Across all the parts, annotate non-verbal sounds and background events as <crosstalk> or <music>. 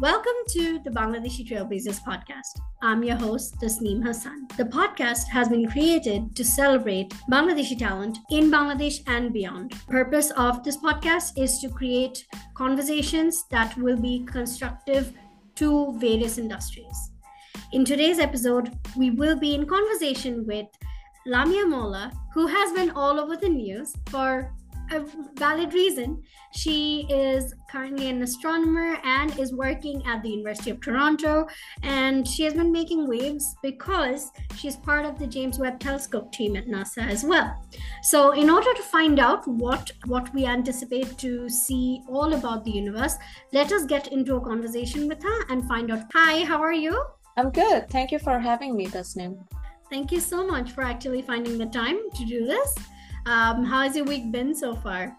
Welcome to the Bangladeshi Trailblazers podcast. I'm your host, Tasneem Hassan. The podcast has been created to celebrate Bangladeshi talent in Bangladesh and beyond. Purpose of this podcast is to create conversations that will be constructive to various industries. In today's episode, we will be in conversation with Lamiya Mowla, who has been all over the news for a valid reason. She is currently an astronomer and is working at the University of Toronto. And she has been making waves because she's part of the James Webb Telescope team at NASA as well. So, in order to find out what, what we anticipate to see all about the universe, let us get into a conversation with her and find out. Hi, how are you? I'm good. Thank you for having me, Tasneem. Thank you so much for actually finding the time to do this. Um, how has your week been so far?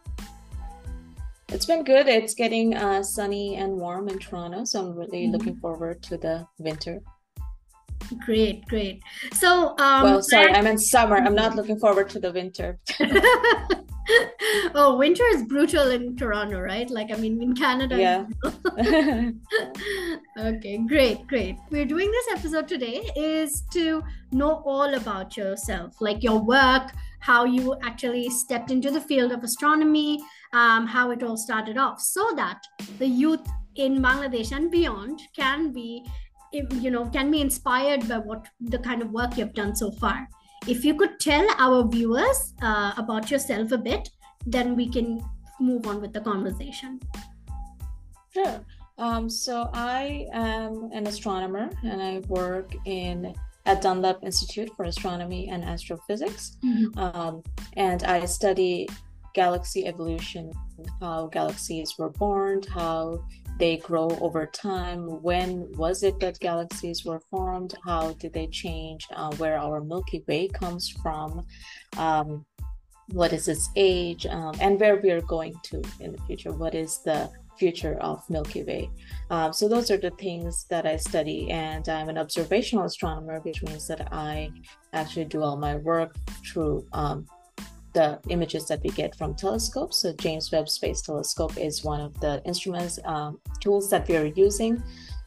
It's been good. It's getting uh, sunny and warm in Toronto, so I'm really mm-hmm. looking forward to the winter. Great, great. So, um, well, sorry, I... I'm in summer. I'm not looking forward to the winter. <laughs> oh, winter is brutal in Toronto, right? Like, I mean, in Canada. Yeah. <laughs> okay, great, great. We're doing this episode today is to know all about yourself, like your work, how you actually stepped into the field of astronomy, um, how it all started off, so that the youth in Bangladesh and beyond can be, you know, can be inspired by what the kind of work you've done so far. If you could tell our viewers uh, about yourself a bit, then we can move on with the conversation. Sure. Um, so I am an astronomer and I work in at Dunlap Institute for Astronomy and Astrophysics. Mm-hmm. Um, and I study galaxy evolution, how galaxies were born, how they grow over time, when was it that galaxies were formed, how did they change, uh, where our Milky Way comes from, um, what is its age, um, and where we are going to in the future, what is the future of Milky Way. Um, so those are the things that I study, and I'm an observational astronomer, which means that I actually do all my work through um, the images that we get from telescopes. So James Webb Space Telescope is one of the instruments, um, tools that we are using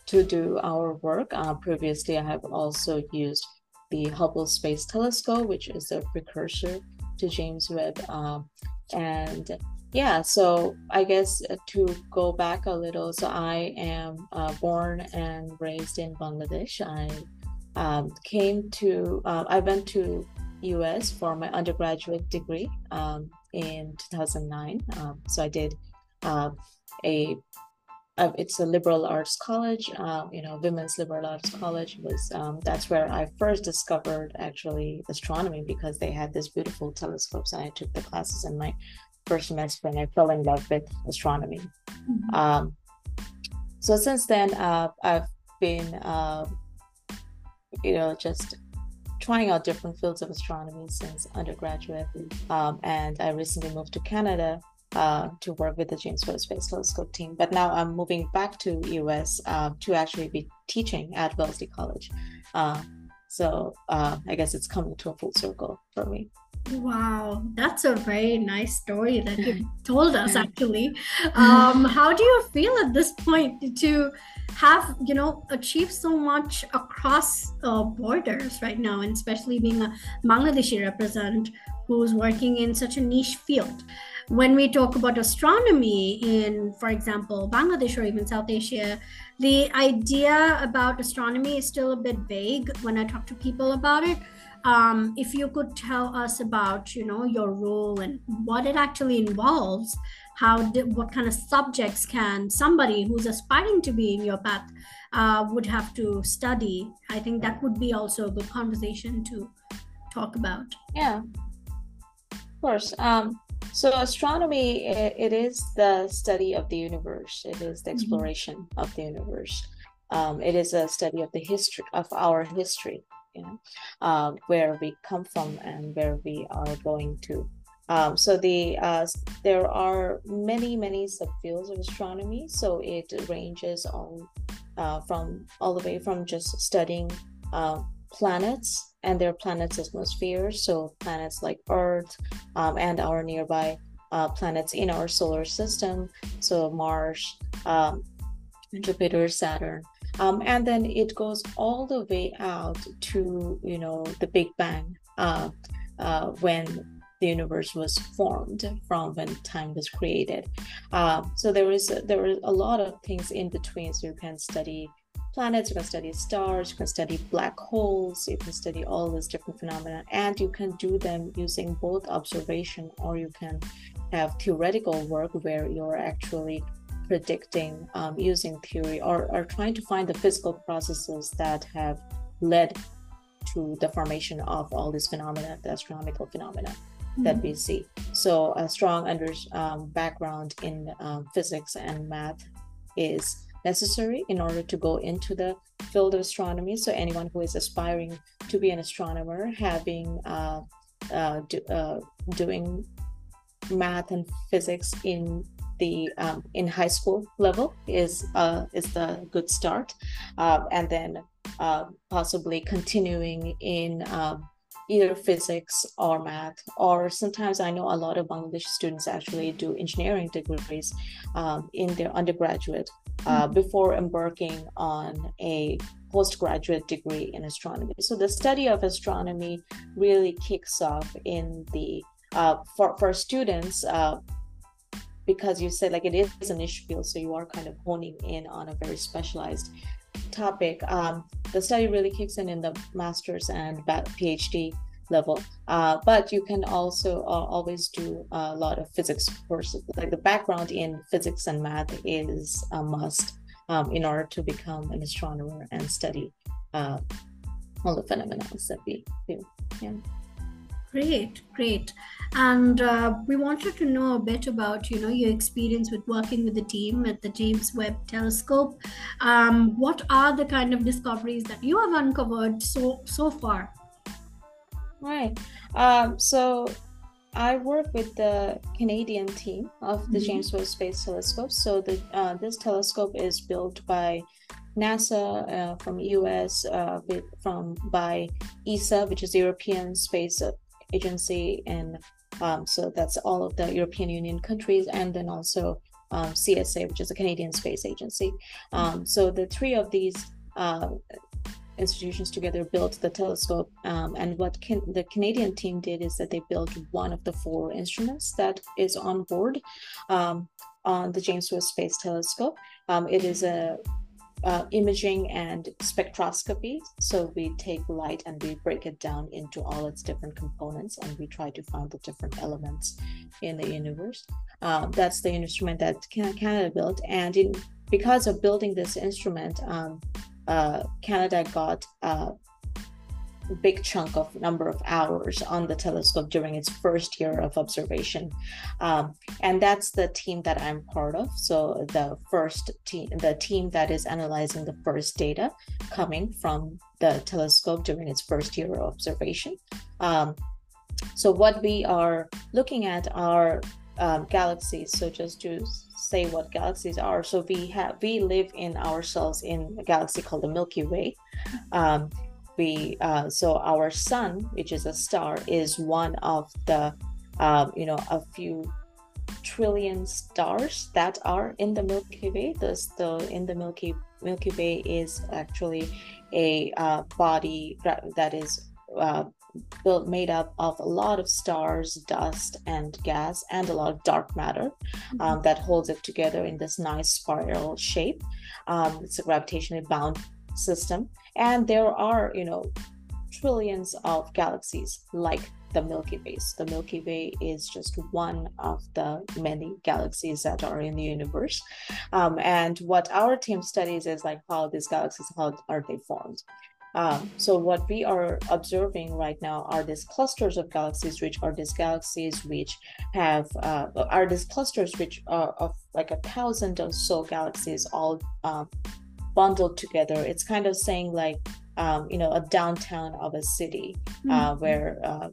to do our work. Uh, previously, I have also used the Hubble Space Telescope, which is a precursor to James Webb. Um, and yeah, so I guess uh, to go back a little, so I am uh, born and raised in Bangladesh. I um, came to, uh, I went to US for my undergraduate degree um, in 2009. Um, so I did uh, a, a, it's a liberal arts college, uh, you know, women's liberal arts college was um, that's where I first discovered actually astronomy because they had this beautiful telescopes and I took the classes in my first semester and I fell in love with astronomy. Mm-hmm. Um, so since then, uh, I've been, uh, you know, just trying out different fields of astronomy since undergraduate. Um, and I recently moved to Canada uh, to work with the James Webb Space Telescope team. But now I'm moving back to US uh, to actually be teaching at Wellesley College. Uh, so uh, I guess it's coming to a full circle for me. Wow, that's a very nice story that you <laughs> told us actually. <laughs> Um, how do you feel at this point to have, you know, achieved so much across uh, borders right now, and especially being a Bangladeshi representative who's working in such a niche field? When we talk about astronomy in, for example, Bangladesh or even South Asia, the idea about astronomy is still a bit vague when I talk to people about it um, if you could tell us about you know your role and what it actually involves how what kind of subjects can somebody who's aspiring to be in your path uh, would have to study. I think that would be also a good conversation to talk about. Yeah. Of course. Um, so astronomy it, it is the study of the universe. It is the mm-hmm. exploration mm-hmm. of the universe. Um, it is a study of the history of our history you know, uh, where we come from and where we are going to. Um, so the uh, there are many many subfields of astronomy. So it ranges on uh, from all the way from just studying uh, planets and their planets' atmospheres. So planets like Earth um, and our nearby uh, planets in our solar system. So Mars, um, Jupiter, Saturn. Um, and then it goes all the way out to you know the Big Bang uh, uh, when the universe was formed from when time was created. Uh, so there is there are a lot of things in between. So you can study planets, you can study stars, you can study black holes, you can study all these different phenomena, and you can do them using both observation or you can have theoretical work where you're actually predicting um, using theory or, or trying to find the physical processes that have led to the formation of all these phenomena, the astronomical phenomena mm-hmm. that we see. So a strong under um, background in um, physics and math is necessary in order to go into the field of astronomy. So anyone who is aspiring to be an astronomer, having uh, uh, do, uh, doing math and physics in the um, in high school level is uh, is the good start, uh, and then uh, possibly continuing in um, either physics or math, or sometimes I know a lot of Bangladeshi students actually do engineering degrees um, in their undergraduate uh, mm-hmm. before embarking on a postgraduate degree in astronomy. So the study of astronomy really kicks off in the uh, for for students. Uh, because you said like it is a niche field, so you are kind of honing in on a very specialized topic. Um, the study really kicks in in the master's and PhD level. Uh, but you can also uh, always do a lot of physics courses. Like the background in physics and math is a must um, in order to become an astronomer and study uh, all the phenomena that we do. Yeah. Great, great. And uh, we wanted to know a bit about, you know, your experience with working with the team at the James Webb Telescope. Um, what are the kind of discoveries that you have uncovered so so far? Right. Um, so I work with the Canadian team of the mm-hmm. James Webb Space Telescope. So the uh, this telescope is built by NASA uh, from US, uh, with, from by ESA, which is European Space agency and um, so that's all of the European Union countries and then also um, CSA, which is a Canadian Space Agency. Um, so the three of these uh, institutions together built the telescope. Um, and what can, the Canadian team did is that they built one of the four instruments that is on board um, on the James Webb Space Telescope. Um, it is a uh, imaging and spectroscopy. So we take light and we break it down into all its different components and we try to find the different elements in the universe. Um, that's the instrument that Canada built. And in, because of building this instrument, um, uh, Canada got uh, big chunk of number of hours on the telescope during its first year of observation. Um, and that's the team that i'm part of. So the first team the team that is analyzing the first data coming from the telescope during its first year of observation. Um, so what we are looking at are um, galaxies. So just to say what galaxies are. So we have we live in ourselves in a galaxy called the milky way. Um, we uh, so our sun which is a star is one of the um, you know a few trillion stars that are in the milky way this the in the milky milky way is actually a uh, body that is uh, built made up of a lot of stars dust and gas and a lot of dark matter mm-hmm. um, that holds it together in this nice spiral shape um, it's a gravitationally bound system and there are you know trillions of galaxies like the Milky Way. The Milky Way is just one of the many galaxies that are in the universe. Um, and what our team studies is like how these galaxies, how are they formed? Um, so what we are observing right now are these clusters of galaxies, which are these galaxies which have uh, are these clusters which are of like a thousand or so galaxies all um, bundled together. It's kind of saying like, um, you know, a downtown of a city uh, mm-hmm. where uh,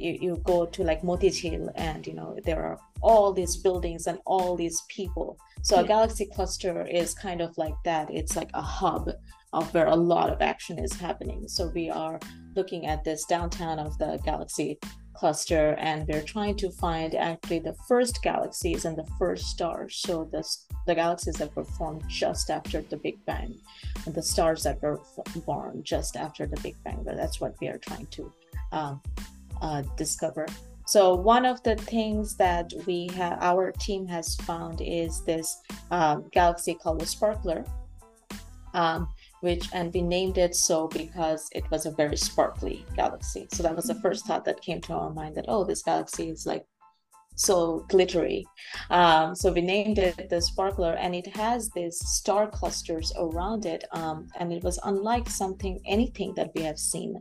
you, you go to like Motijheel and, you know, there are all these buildings and all these people. So a galaxy cluster is kind of like that. It's like a hub of where a lot of action is happening. So we are looking at this downtown of the galaxy cluster and we're trying to find actually the first galaxies and the first stars. So the, the galaxies that were formed just after the big bang and the stars that were born just after the big bang but that's what we are trying to um, uh, discover. So one of the things that we have our team has found is this um, galaxy called the sparkler. Um, which and we named it so because it was a very sparkly galaxy. So that was the first thought that came to our mind that oh, this galaxy is like so glittery. Um, so we named it the sparkler, and it has these star clusters around it, um, and it was unlike something anything that we have seen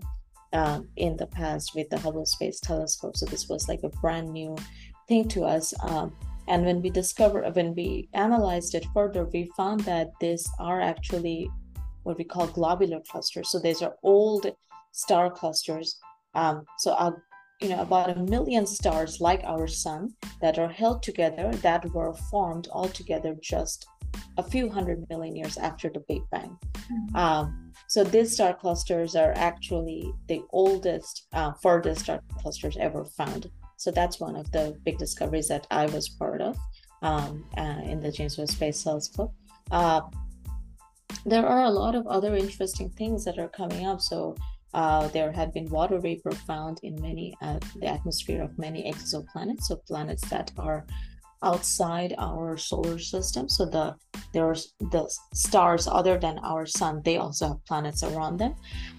um, in the past with the Hubble Space Telescope. So this was like a brand new thing to us. Um, and when we discovered, when we analyzed it further, we found that these are actually what we call globular clusters. So these are old star clusters. Um, so uh, you know about a million stars like our sun that are held together that were formed all together just a few hundred million years after the Big Bang. Mm-hmm. Um, so these star clusters are actually the oldest, uh, furthest star clusters ever found. So that's one of the big discoveries that I was part of um, uh, in the James Webb Space Telescope. Uh, there are a lot of other interesting things that are coming up. So uh, there had been water vapor found in many uh, the atmosphere of many exoplanets, so planets that are outside our solar system. So the there's the stars other than our sun, they also have planets around them,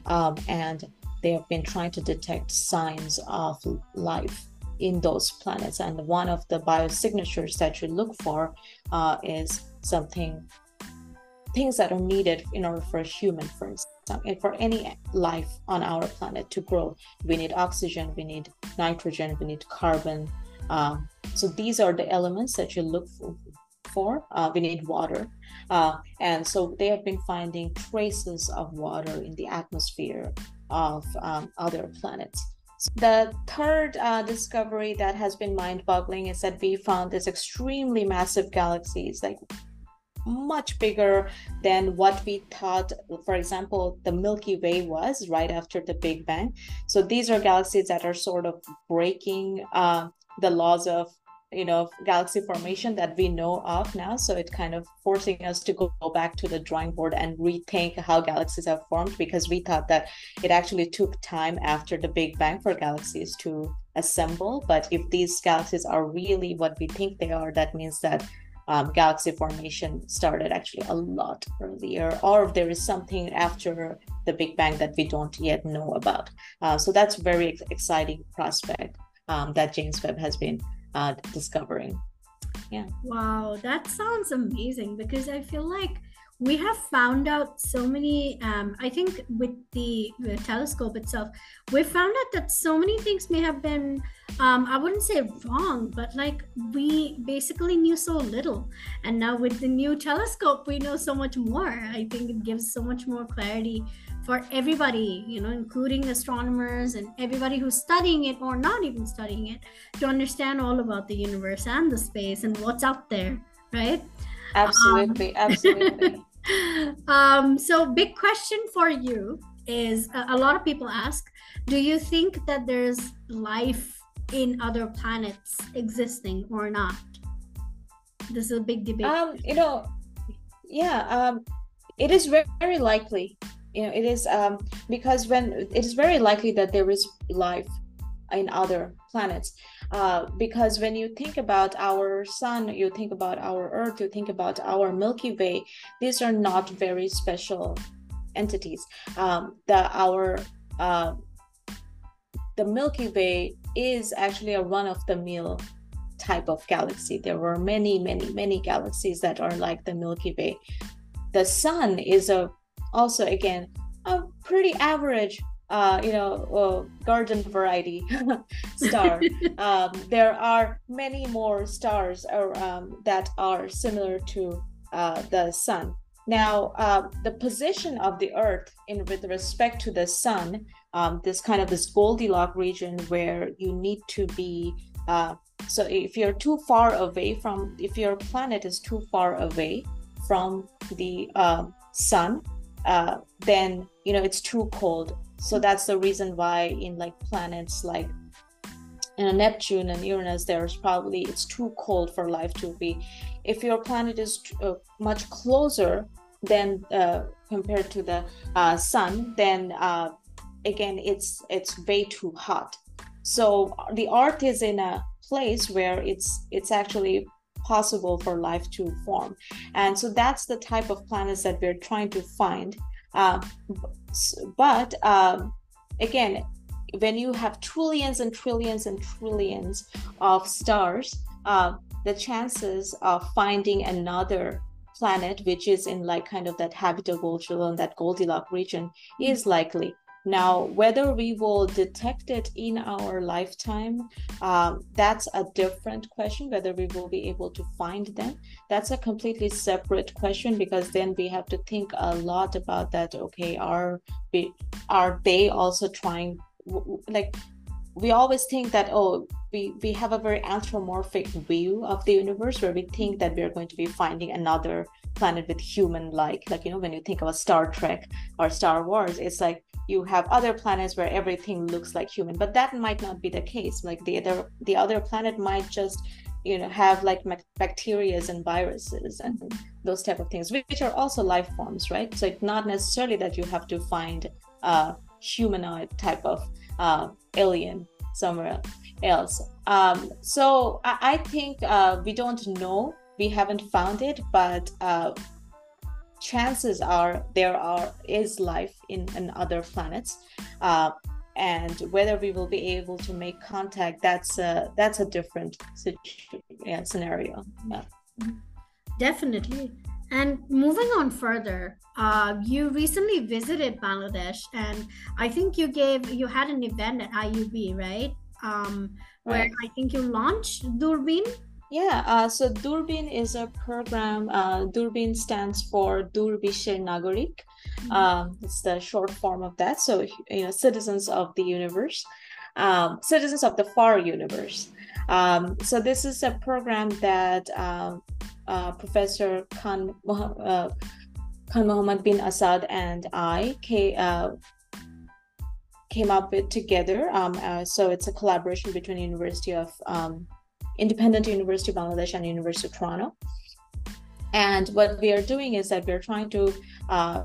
um, and they have been trying to detect signs of life in those planets. And one of the biosignatures that you look for uh, is something things that are needed in order for a human, for instance, and for any life on our planet to grow. We need oxygen, we need nitrogen, we need carbon. Um, so these are the elements that you look for. Uh, we need water. Uh, and so they have been finding traces of water in the atmosphere of um, other planets. The third uh, discovery that has been mind boggling is that we found this extremely massive galaxies, like much bigger than what we thought, for example, the Milky Way was right after the Big Bang. So these are galaxies that are sort of breaking uh, the laws of you know galaxy formation that we know of now so it kind of forcing us to go back to the drawing board and rethink how galaxies have formed because we thought that it actually took time after the big bang for galaxies to assemble but if these galaxies are really what we think they are that means that um, galaxy formation started actually a lot earlier, or if there is something after the Big Bang that we don't yet know about. Uh, so that's very exciting prospect um, that James Webb has been uh, discovering. Yeah. Wow, that sounds amazing because I feel like we have found out so many um, i think with the, the, telescope itself we found out that so many things may have been um, i wouldn't say wrong but like we basically knew so little. And now with the new telescope we know so much more. I think it gives so much more clarity for everybody you know including astronomers and everybody who's studying it or not even studying it to understand all about the universe and the space and what's out there right Absolutely, um, <laughs> absolutely. um, so, big question for you is uh, a lot of people ask Do you think that there's life in other planets existing or not? This is a big debate. Um, you know, yeah, um, it is very, very likely. You know, it is um, because when it is very likely that there is life in other planets. Uh, because when you think about our sun you think about our earth you think about our milky way these are not very special entities. Um, the our uh, the milky way is actually a run of the mill type of galaxy. There were many many many galaxies that are like the milky way. The sun is a also again a pretty average uh, you know, uh, garden variety <laughs> star. <laughs> um, there are many more stars or, um, that are similar to uh, the sun. Now, uh, the position of the Earth in with respect to the sun, um, this kind of this Goldilocks region where you need to be. Uh, so, if you're too far away from, if your planet is too far away from the uh, sun, then you know it's too cold so that's the reason why in like planets like and Neptune and Uranus, there's probably it's too cold for life to be. If your planet is uh, much closer than uh, compared to the uh, sun, then uh, again it's it's way too hot. So the Earth is in a place where it's it's actually possible for life to form, and so that's the type of planets that we're trying to find. Uh, but um, again, when you have trillions and trillions and trillions of stars, uh, the chances of finding another planet which is in like kind of that habitable zone, that Goldilocks region, is likely. Now, whether we will detect it in our lifetime, um, that's a different question. Whether we will be able to find them, that's a completely separate question because then we have to think a lot about that. Okay, are we, are they also trying like we always think that oh we we have a very anthropomorphic view of the universe where we think that we're going to be finding another planet with human like like you know when you think about star trek or star wars it's like you have other planets where everything looks like human but that might not be the case like the other the other planet might just you know have like bacteria and viruses and those type of things which are also life forms right so it's not necessarily that you have to find a humanoid type of uh, alien somewhere else. Um, so I, I think uh, we don't know. We haven't found it, but uh, chances are there are is life in, in other planets. Uh, and whether we will be able to make contact, that's a, that's a different situ- yeah, scenario. Yeah. Definitely. And moving on further, uh, you recently visited Bangladesh, and I think you gave you had an event at IUB, right? Um, where right. I think you launched Doorbeen. Yeah, uh, so Doorbeen is a program. Uh, Doorbeen stands for Dur Bisher Nagorik. Mm-hmm. Um, it's the short form of that. So you know, citizens of the universe, um, citizens of the far universe. Um, so this is a program that uh, uh, Professor Khan, uh, Khan Muhammad bin Assad and I came, uh, came up with together. Um, uh, so it's a collaboration between University of um, Independent University of Bangladesh and University of Toronto. And what we are doing is that we're trying to uh,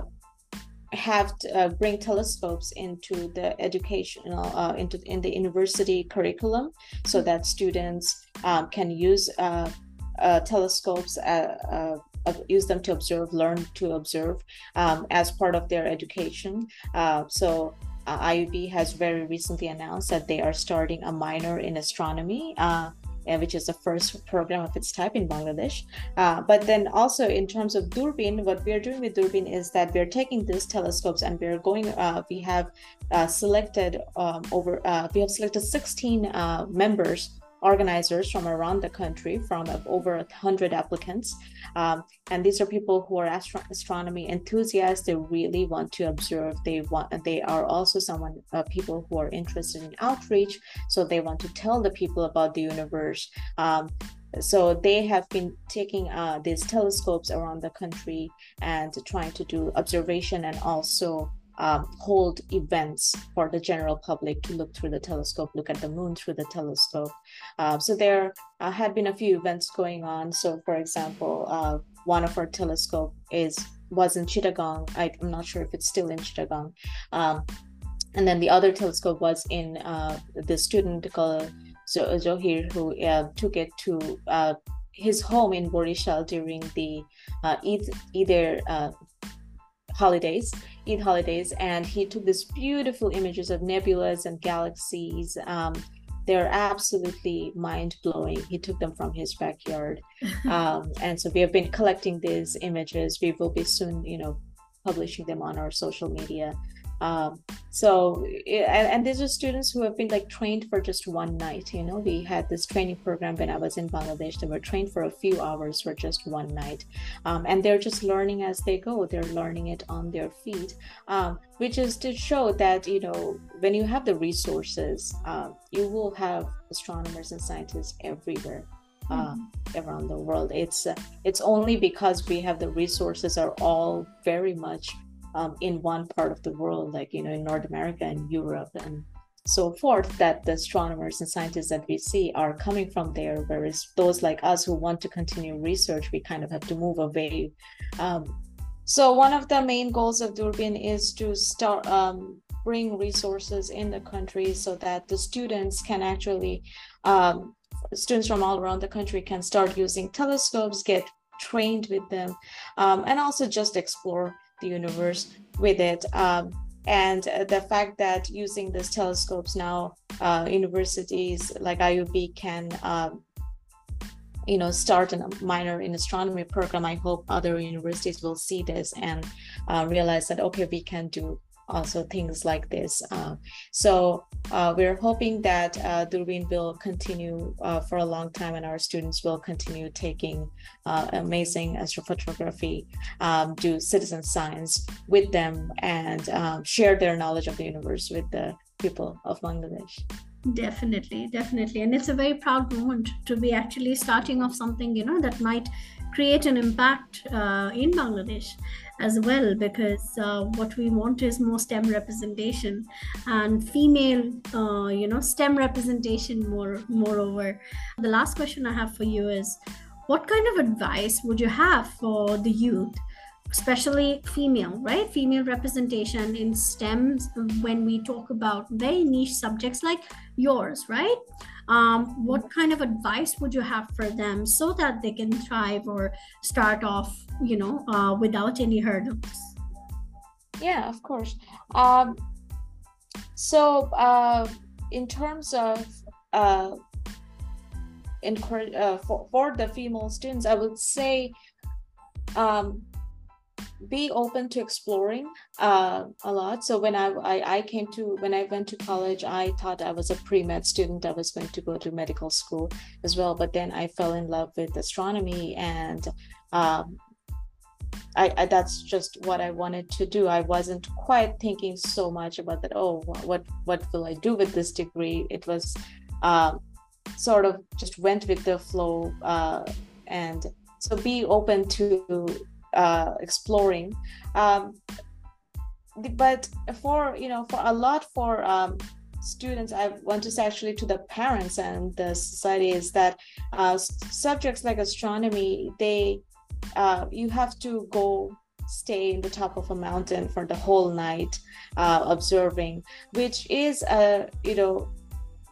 have to, uh, bring telescopes into the educational uh, into in the university curriculum so that students um, can use uh, uh, telescopes, uh, uh, use them to observe, learn to observe um, as part of their education. so IUB has very recently announced that they are starting a minor in astronomy which is the first program of its type in Bangladesh. Uh, but then also in terms of Doorbeen, what we are doing with Doorbeen is that we're taking these telescopes and we're going. Uh, we have uh, selected um, over. we have selected 16 members organizers from around the country, from over a hundred applicants, um, and these are people who are astro- astronomy enthusiasts. They really want to observe. They want. They are also someone uh, people who are interested in outreach. So they want to tell the people about the universe. Um, so they have been taking uh, these telescopes around the country and trying to do observation and also um, hold events for the general public to look through the telescope, look at the moon through the telescope. Uh, so there uh, had been a few events going on. So, for example, uh, one of our telescope is was in Chittagong. I, am not sure if it's still in Chittagong. Um, and then the other telescope was in uh, the student called Zohir, who uh, took it to uh, his home in Borishal during the either holidays, Eid holidays, and he took these beautiful images of nebulas and galaxies. Um, they're absolutely mind blowing. He took them from his backyard, <laughs> um, and so we have been collecting these images. We will be soon, you know, publishing them on our social media. Um, so and, and these are students who have been like trained for just one night you know we had this training program when i was in bangladesh they were trained for a few hours for just one night um, and they're just learning as they go they're learning it on their feet um, which is to show that you know when you have the resources uh, you will have astronomers and scientists everywhere uh, mm-hmm. around the world. It's uh, it's only because we have the resources are all very much um, in one part of the world, like you know in North America and Europe and so forth that the astronomers and scientists that we see are coming from there whereas those like us who want to continue research we kind of have to move away. Um, so one of the main goals of Doorbeen is to start um, bring resources in the country so that the students can actually um, students from all around the country can start using telescopes, get trained with them, um, and also just explore the universe with it. Um, and the fact that using these telescopes now, uh, universities like IUB can um, you know start a minor in astronomy program i hope other universities will see this and uh, realize that okay we can do also things like this. Uh, so uh, we're hoping that uh, Doorbeen will continue uh, for a long time and our students will continue taking amazing astrophotography, um, do citizen science with them and um, share their knowledge of the universe with the people of Bangladesh. Definitely, definitely. And it's a very proud moment to be actually starting off something, you know, that might create an impact uh, in Bangladesh as well because uh, what we want is more STEM representation and female, uh, you know, STEM representation more. Moreover, the last question I have for you is, what kind of advice would you have for the youth? Especially female, right? Female representation in STEMs when we talk about very niche subjects like yours, right? Um, what kind of advice would you have for them so that they can thrive or start off, you know, uh, without any hurdles? Yeah, of course. Um, so, uh, in terms of uh, uh, for, for the female students, I would say um, be open to exploring uh, a lot. So when I, I, I came to when I went to college, I thought I was a pre med student. I was going to go to medical school as well, but then I fell in love with astronomy and. Um, I, I, that's just what I wanted to do. I wasn't quite thinking so much about that. Oh, what what will I do with this degree? It was um, sort of just went with the flow, uh, and so be open to uh, exploring. Um, but for you know for a lot for um, students i want to say actually to the parents and the society is that uh, subjects like astronomy they uh, you have to go stay in the top of a mountain for the whole night uh, observing which is a you know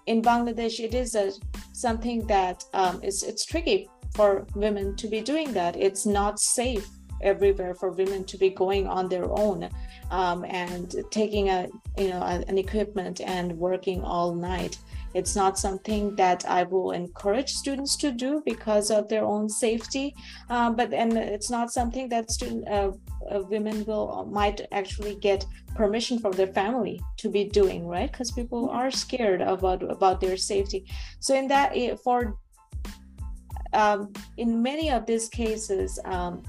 in bangladesh it is a something that um, is it's tricky for women to be doing that. It's not safe everywhere for women to be going on their own um, and taking a you know an equipment and working all night. It's not something that i will encourage students to do because of their own safety um, but and it's not something that student uh, uh, women will uh, might actually get permission from their family to be doing right? Because people mm-hmm. are scared about about their safety. So in that eh, for um, in many of these cases um,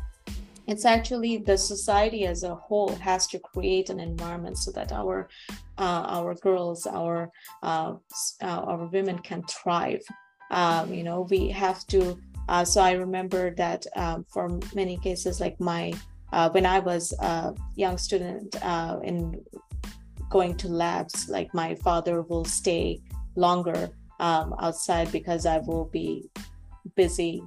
it's actually the society as a whole has to create an environment so that our uh, our girls our uh, uh, our women can thrive. Um, you know we have to uh, so i remember that um, for many cases like my uh, when i was a young student uh, in going to labs like my father will stay longer um, outside because i will be busy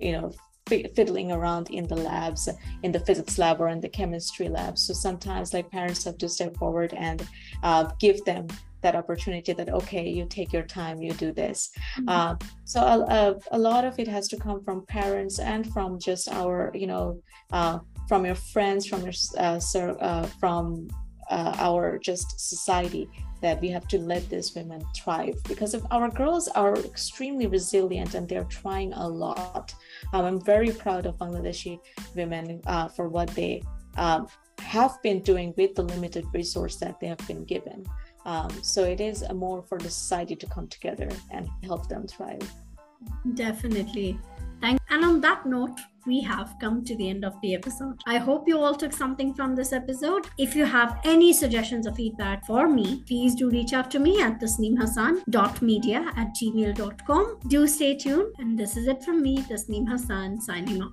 you know fiddling around in the labs in the physics lab or in the chemistry lab so sometimes like parents have to step forward and uh, give them that opportunity that okay you take your time you do this mm-hmm. uh, so a, a, lot of it has to come from parents and from just our you know uh, from your friends from your uh, uh from uh, our just society that we have to let these women thrive because of our girls are extremely resilient and they're trying a lot. Um, I'm very proud of Bangladeshi women uh, for what they um, have been doing with the limited resource that they have been given. Um, so it is more for the society to come together and help them thrive. Definitely. On that note, we have come to the end of the episode. I hope you all took something from this episode. If you have any suggestions or feedback for me, please do reach out to me at tasneemhassan.media at gmail.com. Do stay tuned. And this is it from me, Tasneem Hassan, signing off.